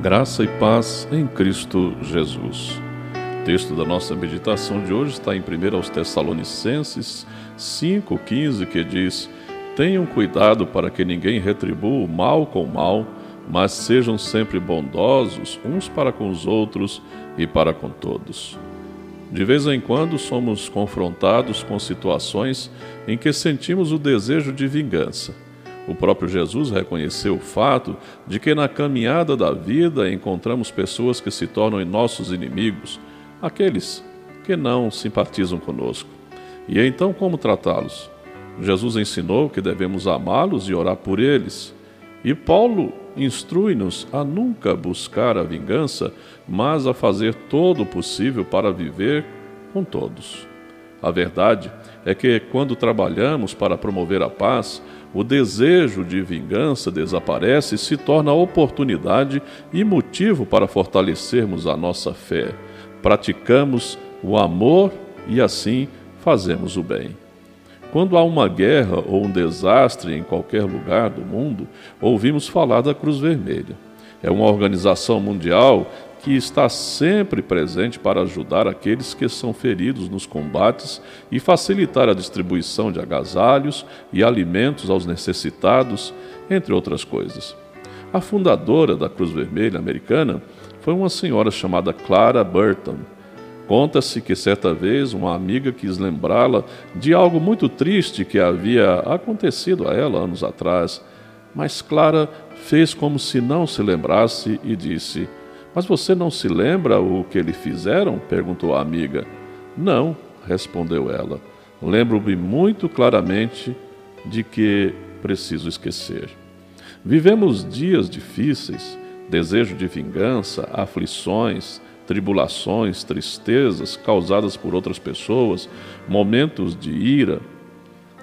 Graça e paz em Cristo Jesus. O texto da nossa meditação de hoje está em 1 aos Tessalonicenses 5,15, que diz: Tenham cuidado para que ninguém retribua o mal com o mal, mas sejam sempre bondosos uns para com os outros e para com todos. De vez em quando somos confrontados com situações em que sentimos o desejo de vingança o próprio Jesus reconheceu o fato de que na caminhada da vida encontramos pessoas que se tornam nossos inimigos, aqueles que não simpatizam conosco. E então, como tratá-los? Jesus ensinou que devemos amá-los e orar por eles. E Paulo instrui-nos a nunca buscar a vingança, mas a fazer todo o possível para viver com todos. A verdade é que, quando trabalhamos para promover a paz, o desejo de vingança desaparece e se torna oportunidade e motivo para fortalecermos a nossa fé. Praticamos o amor e assim fazemos o bem. Quando há uma guerra ou um desastre em qualquer lugar do mundo, ouvimos falar da Cruz Vermelha. É uma organização mundial que está sempre presente para ajudar aqueles que são feridos nos combates e facilitar a distribuição de agasalhos e alimentos aos necessitados, entre outras coisas. A fundadora da Cruz Vermelha americana foi uma senhora chamada Clara Burton. Conta-se que certa vez uma amiga quis lembrá-la de algo muito triste que havia acontecido a ela anos atrás, mas Clara fez como se não se lembrasse e disse: mas você não se lembra o que lhe fizeram? perguntou a amiga. Não, respondeu ela. Lembro-me muito claramente de que preciso esquecer. Vivemos dias difíceis, desejo de vingança, aflições, tribulações, tristezas causadas por outras pessoas, momentos de ira.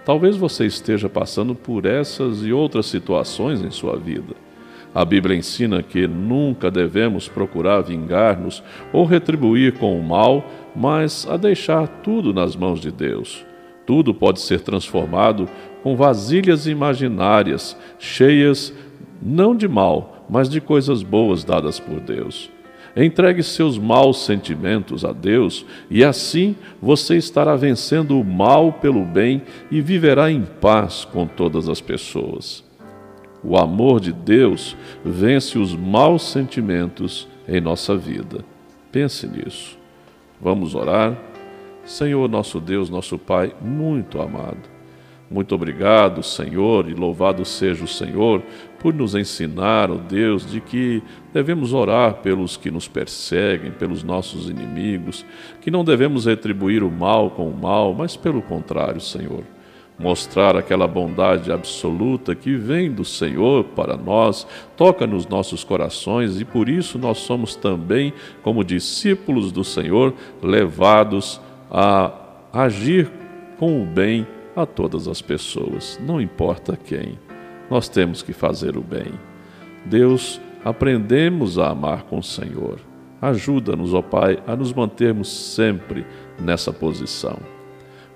Talvez você esteja passando por essas e outras situações em sua vida. A Bíblia ensina que nunca devemos procurar vingar-nos ou retribuir com o mal, mas a deixar tudo nas mãos de Deus. Tudo pode ser transformado com vasilhas imaginárias, cheias não de mal, mas de coisas boas dadas por Deus. Entregue seus maus sentimentos a Deus e assim você estará vencendo o mal pelo bem e viverá em paz com todas as pessoas. O amor de Deus vence os maus sentimentos em nossa vida. Pense nisso. Vamos orar. Senhor, nosso Deus, nosso Pai, muito amado. Muito obrigado, Senhor, e louvado seja o Senhor por nos ensinar, ó Deus, de que devemos orar pelos que nos perseguem, pelos nossos inimigos, que não devemos retribuir o mal com o mal, mas pelo contrário, Senhor mostrar aquela bondade absoluta que vem do Senhor para nós, toca nos nossos corações e por isso nós somos também, como discípulos do Senhor, levados a agir com o bem a todas as pessoas, não importa quem. Nós temos que fazer o bem. Deus, aprendemos a amar com o Senhor. Ajuda-nos, ó Pai, a nos mantermos sempre nessa posição.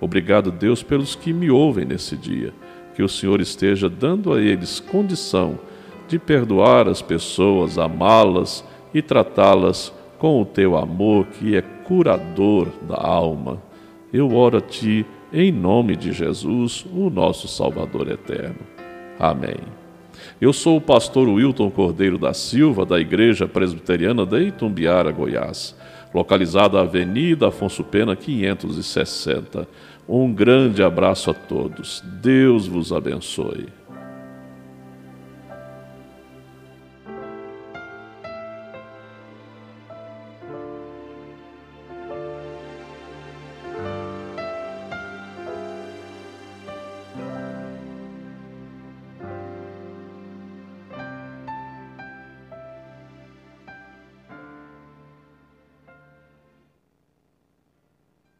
Obrigado, Deus, pelos que me ouvem nesse dia. Que o Senhor esteja dando a eles condição de perdoar as pessoas, amá-las e tratá-las com o teu amor que é curador da alma. Eu oro a ti em nome de Jesus, o nosso Salvador eterno. Amém. Eu sou o pastor Wilton Cordeiro da Silva, da Igreja Presbiteriana de Itumbiara, Goiás, localizada na Avenida Afonso Pena 560. Um grande abraço a todos. Deus vos abençoe.